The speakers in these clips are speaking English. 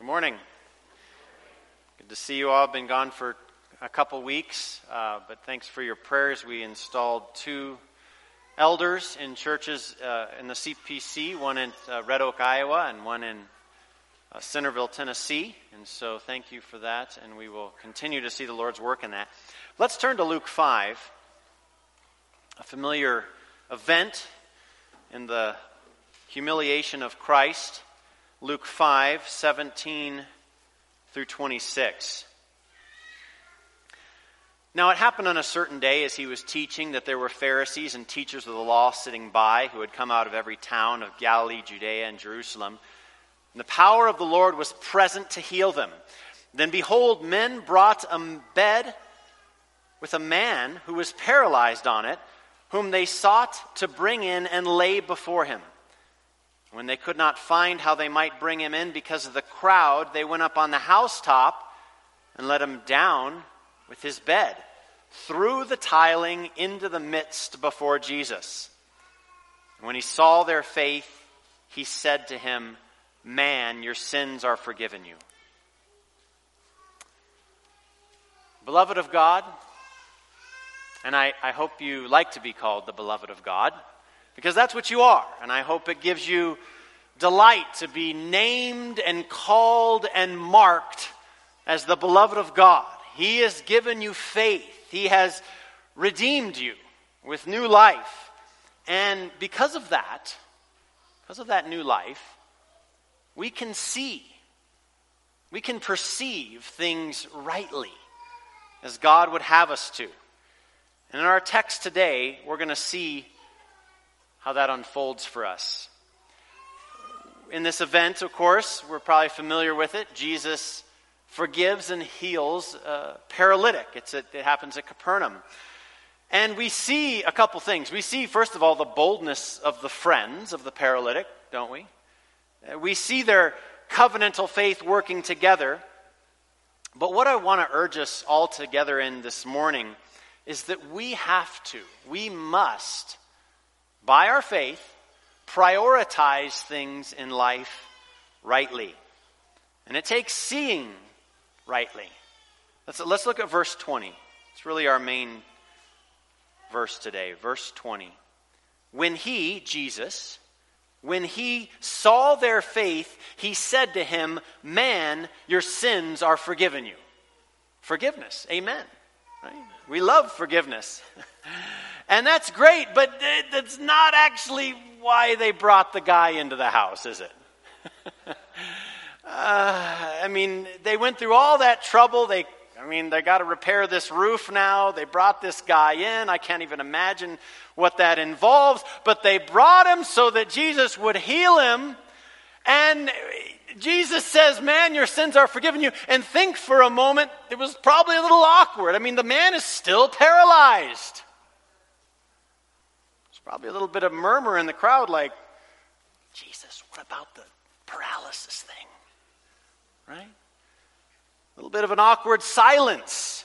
Good morning. Good to see you all. I've been gone for a couple weeks, uh, but thanks for your prayers. We installed two elders in churches uh, in the CPC, one in uh, Red Oak, Iowa, and one in uh, Centerville, Tennessee. And so thank you for that, and we will continue to see the Lord's work in that. Let's turn to Luke 5, a familiar event in the humiliation of Christ. Luke 5, 17 through 26. Now, it happened on a certain day as he was teaching that there were Pharisees and teachers of the law sitting by who had come out of every town of Galilee, Judea, and Jerusalem. And the power of the Lord was present to heal them. Then, behold, men brought a bed with a man who was paralyzed on it, whom they sought to bring in and lay before him. When they could not find how they might bring him in because of the crowd, they went up on the housetop and let him down with his bed through the tiling into the midst before Jesus. When he saw their faith, he said to him, Man, your sins are forgiven you. Beloved of God, and I, I hope you like to be called the beloved of God because that's what you are. And I hope it gives you delight to be named and called and marked as the beloved of God. He has given you faith, He has redeemed you with new life. And because of that, because of that new life, we can see, we can perceive things rightly as God would have us to. And in our text today, we're going to see how that unfolds for us. In this event, of course, we're probably familiar with it. Jesus forgives and heals a paralytic. It's a, it happens at Capernaum. And we see a couple things. We see, first of all, the boldness of the friends of the paralytic, don't we? We see their covenantal faith working together. But what I want to urge us all together in this morning is that we have to, we must by our faith, prioritize things in life rightly. And it takes seeing rightly. Let's, let's look at verse 20. It's really our main verse today. Verse 20. When he, Jesus, when he saw their faith, he said to him, Man, your sins are forgiven you. Forgiveness. Amen. Right? We love forgiveness. And that's great, but that's not actually why they brought the guy into the house, is it? uh, I mean, they went through all that trouble. They, I mean, they got to repair this roof now. They brought this guy in. I can't even imagine what that involves. But they brought him so that Jesus would heal him. And Jesus says, Man, your sins are forgiven you. And think for a moment, it was probably a little awkward. I mean, the man is still paralyzed. Probably a little bit of murmur in the crowd, like, Jesus, what about the paralysis thing? Right? A little bit of an awkward silence.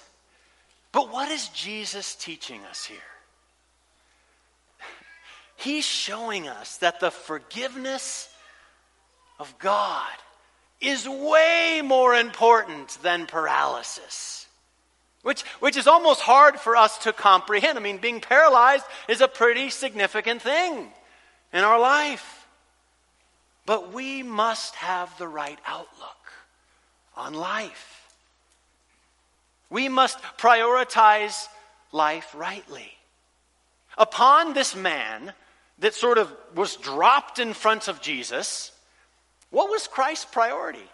But what is Jesus teaching us here? He's showing us that the forgiveness of God is way more important than paralysis which, which is almost hard for us to comprehend. I mean, being paralyzed is a pretty significant thing in our life. But we must have the right outlook on life. We must prioritize life rightly. Upon this man that sort of was dropped in front of Jesus, what was Christ's priority?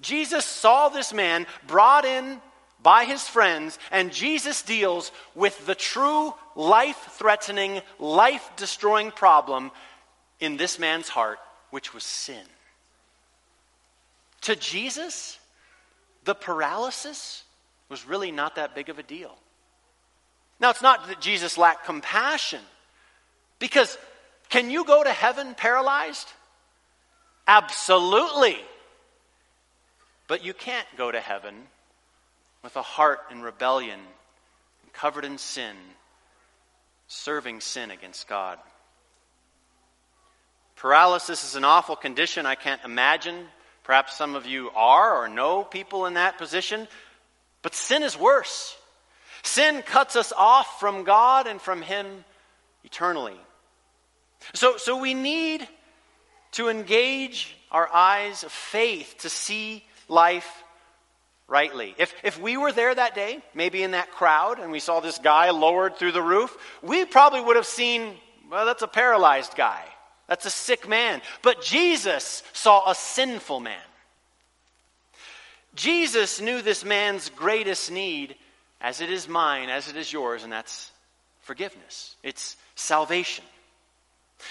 Jesus saw this man brought in by his friends, and Jesus deals with the true life threatening, life destroying problem in this man's heart, which was sin. To Jesus, the paralysis was really not that big of a deal. Now, it's not that Jesus lacked compassion, because can you go to heaven paralyzed? Absolutely. But you can't go to heaven with a heart in rebellion, covered in sin, serving sin against God. Paralysis is an awful condition. I can't imagine Perhaps some of you are or know people in that position. But sin is worse. Sin cuts us off from God and from Him eternally. So, so we need to engage our eyes of faith to see life rightly. If, if we were there that day, maybe in that crowd, and we saw this guy lowered through the roof, we probably would have seen, well, that's a paralyzed guy. That's a sick man. But Jesus saw a sinful man. Jesus knew this man's greatest need, as it is mine, as it is yours, and that's forgiveness. It's salvation.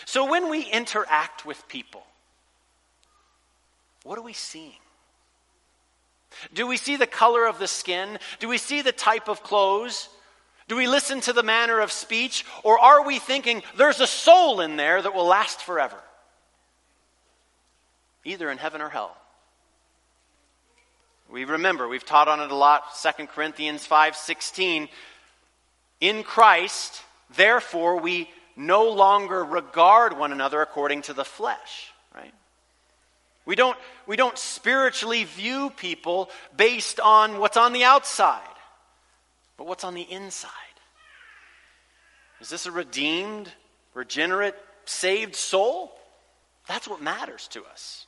So when we interact with people, what are we seeing? Do we see the color of the skin? Do we see the type of clothes? Do we listen to the manner of speech? Or are we thinking there's a soul in there that will last forever? Either in heaven or hell. We remember, we've taught on it a lot, 2 Corinthians 5:16. In Christ, therefore, we no longer regard one another according to the flesh? We don't, we don't spiritually view people based on what's on the outside, but what's on the inside. Is this a redeemed, regenerate, saved soul? That's what matters to us.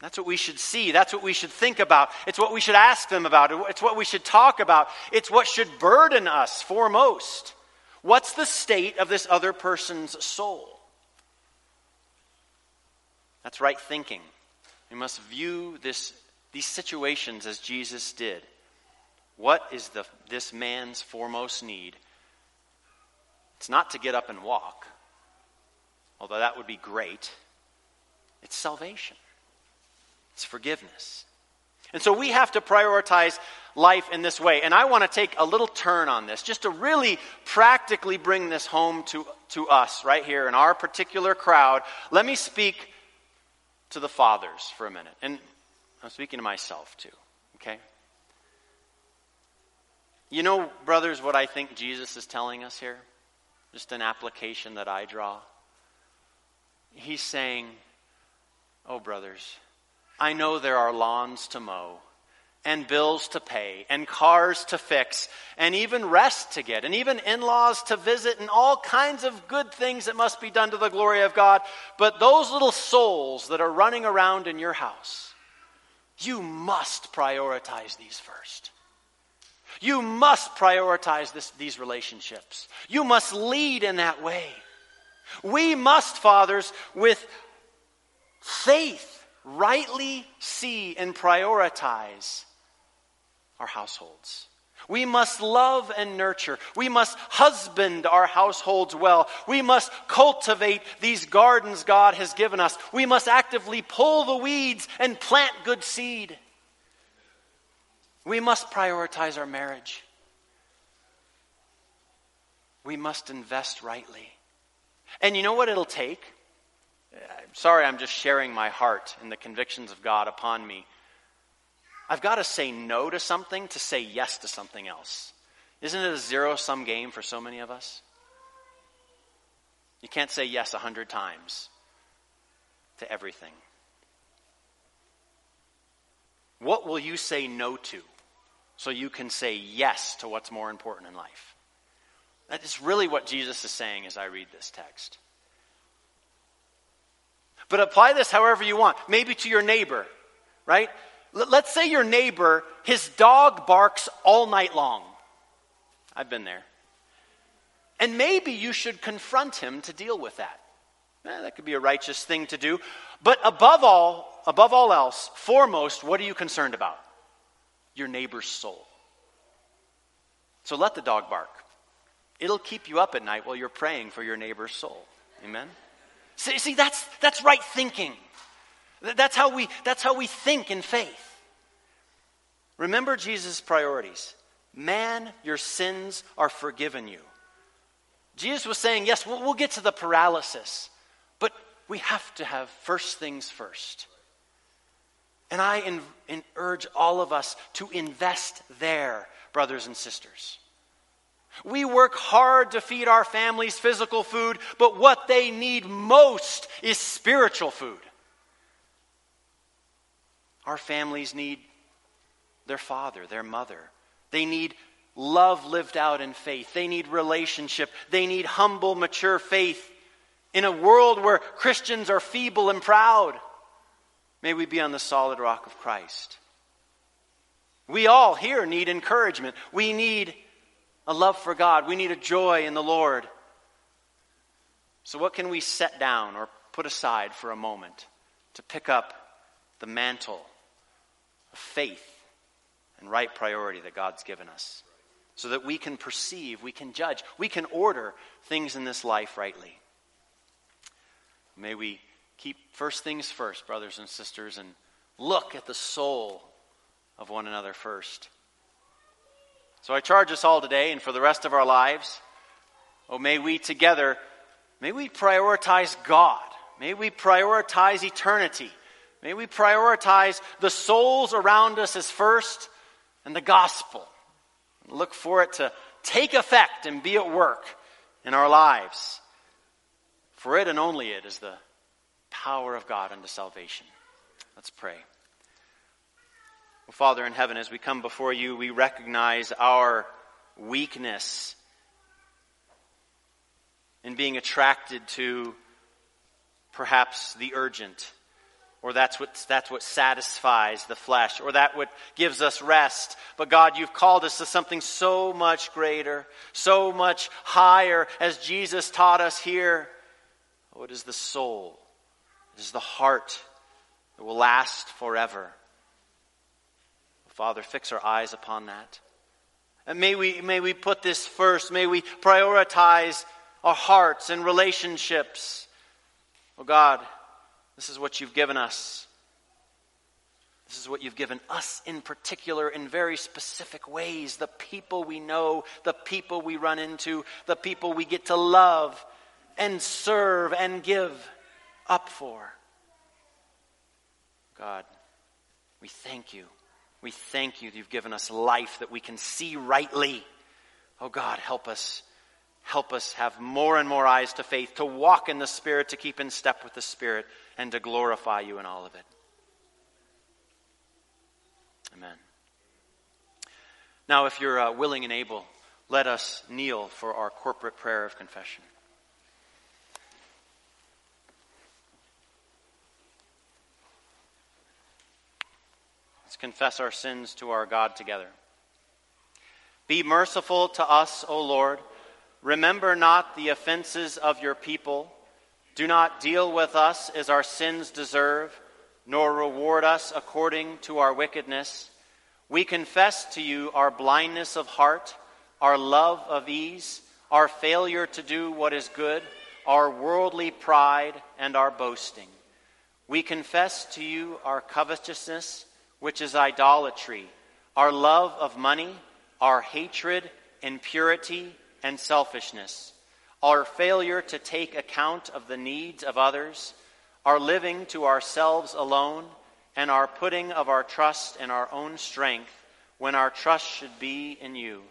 That's what we should see. That's what we should think about. It's what we should ask them about. It's what we should talk about. It's what should burden us foremost. What's the state of this other person's soul? That's right thinking. We must view this, these situations as Jesus did. What is the, this man's foremost need? It's not to get up and walk, although that would be great. It's salvation. It's forgiveness. And so we have to prioritize life in this way. And I want to take a little turn on this just to really practically bring this home to, to us right here in our particular crowd. Let me speak to the fathers for a minute. And I'm speaking to myself too, okay? You know, brothers, what I think Jesus is telling us here? Just an application that I draw. He's saying, Oh, brothers, I know there are lawns to mow and bills to pay and cars to fix and even rest to get and even in laws to visit and all kinds of good things that must be done to the glory of God. But those little souls that are running around in your house, you must prioritize these first. You must prioritize this, these relationships. You must lead in that way. We must, fathers, with faith rightly see and prioritize our households. We must love and nurture. We must husband our households well. We must cultivate these gardens God has given us. We must actively pull the weeds and plant good seed. We must prioritize our marriage. We must invest rightly. And you know what it'll take? Uh, sorry, I'm just sharing my heart and the convictions of God upon me. I've got to say no to something to say yes to something else. Isn't it a zero sum game for so many of us? You can't say yes a hundred times to everything. What will you say no to so you can say yes to what's more important in life? That is really what Jesus is saying as I read this text. But apply this however you want. Maybe to your neighbor, right? Let's say your neighbor, his dog barks all night long. I've been there. And maybe you should confront him to deal with that. Eh, that could be a righteous thing to do. But above all, above all else, foremost, what are you concerned about? Your neighbor's soul. So let the dog bark. It'll keep you up at night while you're praying for your neighbor's soul. Amen? See, see that's, that's right thinking. That's how, we, that's how we think in faith. Remember Jesus' priorities. Man, your sins are forgiven you. Jesus was saying, yes, we'll, we'll get to the paralysis, but we have to have first things first. And I in, in urge all of us to invest there, brothers and sisters. We work hard to feed our families physical food, but what they need most is spiritual food. Our families need their father, their mother. They need love lived out in faith. They need relationship. They need humble, mature faith. In a world where Christians are feeble and proud, may we be on the solid rock of Christ. We all here need encouragement. We need a love for God. We need a joy in the Lord. So, what can we set down or put aside for a moment to pick up the mantle faith and right priority that God's given us? So that we can perceive, we can judge, we can order things in this life rightly. May we keep first things first, brothers and sisters, and look at the soul of one another first. So I charge us all today and for the rest of our lives, oh, may we together May we prioritize God. May we prioritize eternity. May we prioritize the souls around us as first and the gospel. Look for it to take effect and be at work in our lives. For it and only it is the power of God unto salvation. Let's pray. Well, Father in heaven, as we come before you, we recognize our weakness in being attracted to perhaps the urgent, or that's what, that's what satisfies the flesh, or that what gives us rest. But God, you've called us to something so much greater, so much higher, as Jesus taught us here. Oh, it is the soul, it is the heart that will last forever. Father, fix our eyes upon that. And may we, may we put this first. May we prioritize our hearts and relationships. Oh God, this is what you've given us. This is what you've given us in particular in very specific ways. The people we know, the people we run into, the people we get to love and serve and give up for. God, we thank you. We thank you that you've given us life that we can see rightly. Oh God, help us Help us have more and more eyes to faith, to walk in the Spirit, to keep in step with the Spirit, and to glorify you in all of it. Amen. Now, if you're uh, willing and able, let us kneel for our corporate prayer of confession. Let's confess our sins to our God together. Be merciful to us, O Lord Remember not the offenses of your people. Do not deal with us as our sins deserve, nor reward us according to our wickedness. We confess to you our blindness of heart, our love of ease, our failure to do what is good, our worldly pride, and our boasting. We confess to you our covetousness, which is idolatry, our love of money, our hatred, impurity, and selfishness, our failure to take account of the needs of others, our living to ourselves alone, and our putting of our trust in our own strength when our trust should be in you.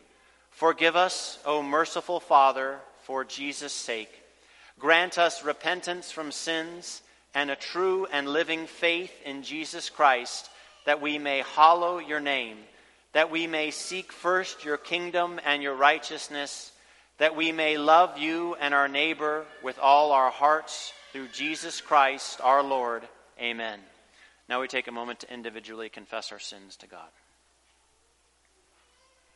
Forgive us, O merciful Father, for Jesus' sake. Grant us repentance from sins and a true and living faith in Jesus Christ, that we may hallow your name, that we may seek first your kingdom and your righteousness that we may love you and our neighbor with all our hearts through Jesus Christ our Lord. Amen. Now we take a moment to individually confess our sins to God.